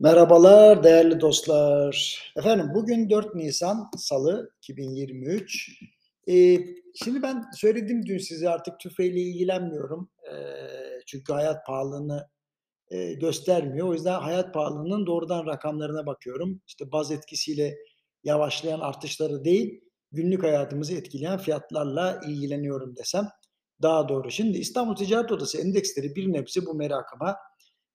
Merhabalar değerli dostlar. Efendim bugün 4 Nisan Salı 2023. Eee, şimdi ben söyledim dün size artık tüfeğiyle ilgilenmiyorum. Eee, çünkü hayat pahalılığını eee, göstermiyor. O yüzden hayat pahalılığının doğrudan rakamlarına bakıyorum. İşte baz etkisiyle yavaşlayan artışları değil, günlük hayatımızı etkileyen fiyatlarla ilgileniyorum desem daha doğru. Şimdi İstanbul Ticaret Odası endeksleri bir nebze bu merakıma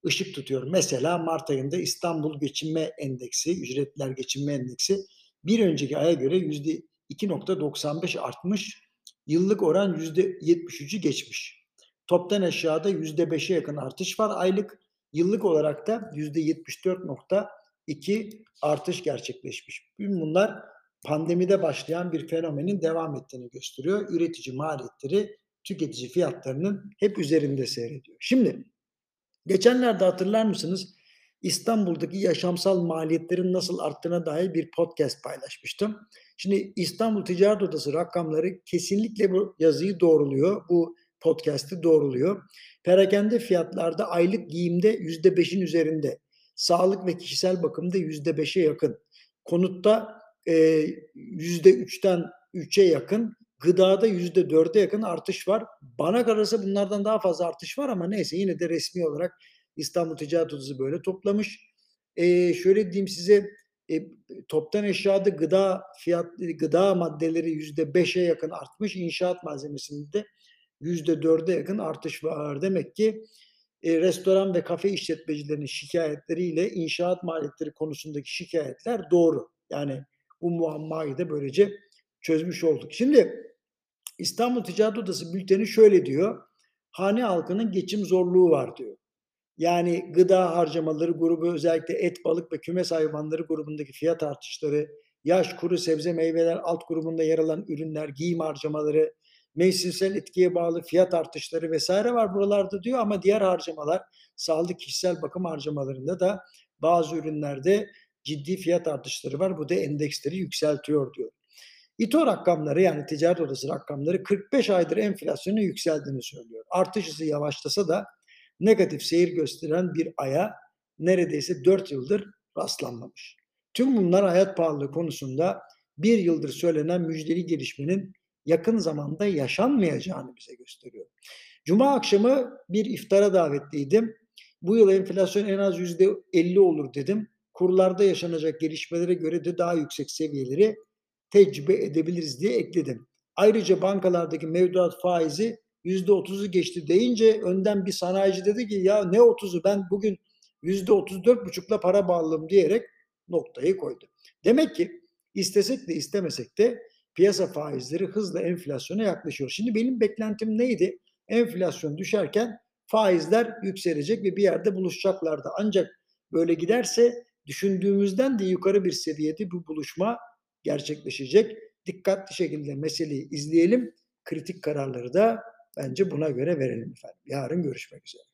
ışık tutuyor. Mesela Mart ayında İstanbul Geçinme Endeksi, Ücretler Geçinme Endeksi bir önceki aya göre %2.95 artmış, yıllık oran %73'ü geçmiş. Toptan aşağıda %5'e yakın artış var aylık, yıllık olarak da %74.2 artış gerçekleşmiş. Bunlar pandemide başlayan bir fenomenin devam ettiğini gösteriyor. Üretici maliyetleri tüketici fiyatlarının hep üzerinde seyrediyor. Şimdi Geçenlerde hatırlar mısınız? İstanbul'daki yaşamsal maliyetlerin nasıl arttığına dair bir podcast paylaşmıştım. Şimdi İstanbul Ticaret Odası rakamları kesinlikle bu yazıyı doğruluyor. Bu podcast'i doğruluyor. Perakende fiyatlarda aylık giyimde yüzde beşin üzerinde. Sağlık ve kişisel bakımda yüzde beşe yakın. Konutta yüzde üçten üçe yakın. Gıdada yüzde dörde yakın artış var. Bana kalırsa bunlardan daha fazla artış var ama neyse yine de resmi olarak İstanbul Ticaret Odası böyle toplamış. Ee, şöyle diyeyim size e, toptan eşyada gıda fiyat gıda maddeleri yüzde beşe yakın artmış. İnşaat malzemesinde yüzde dörde yakın artış var. Demek ki e, restoran ve kafe işletmecilerinin şikayetleriyle inşaat maliyetleri konusundaki şikayetler doğru. Yani bu muammayı da böylece çözmüş olduk. Şimdi İstanbul Ticaret Odası bülteni şöyle diyor. Hane halkının geçim zorluğu var diyor. Yani gıda harcamaları grubu özellikle et, balık ve kümes hayvanları grubundaki fiyat artışları, yaş, kuru sebze, meyveler alt grubunda yer alan ürünler, giyim harcamaları, mevsimsel etkiye bağlı fiyat artışları vesaire var buralarda diyor ama diğer harcamalar, sağlık kişisel bakım harcamalarında da bazı ürünlerde ciddi fiyat artışları var. Bu da endeksleri yükseltiyor diyor. İTO rakamları yani ticaret odası rakamları 45 aydır enflasyonun yükseldiğini söylüyor. Artış hızı yavaşlasa da negatif seyir gösteren bir aya neredeyse 4 yıldır rastlanmamış. Tüm bunlar hayat pahalılığı konusunda bir yıldır söylenen müjdeli gelişmenin yakın zamanda yaşanmayacağını bize gösteriyor. Cuma akşamı bir iftara davetliydim. Bu yıl enflasyon en az %50 olur dedim. Kurlarda yaşanacak gelişmelere göre de daha yüksek seviyeleri tecrübe edebiliriz diye ekledim. Ayrıca bankalardaki mevduat faizi %30'u geçti deyince önden bir sanayici dedi ki ya ne 30'u ben bugün %34,5'la para bağladım diyerek noktayı koydu. Demek ki istesek de istemesek de piyasa faizleri hızla enflasyona yaklaşıyor. Şimdi benim beklentim neydi? Enflasyon düşerken faizler yükselecek ve bir yerde buluşacaklardı. Ancak böyle giderse düşündüğümüzden de yukarı bir seviyede bu buluşma gerçekleşecek. Dikkatli şekilde meseleyi izleyelim. Kritik kararları da bence buna göre verelim efendim. Yarın görüşmek üzere.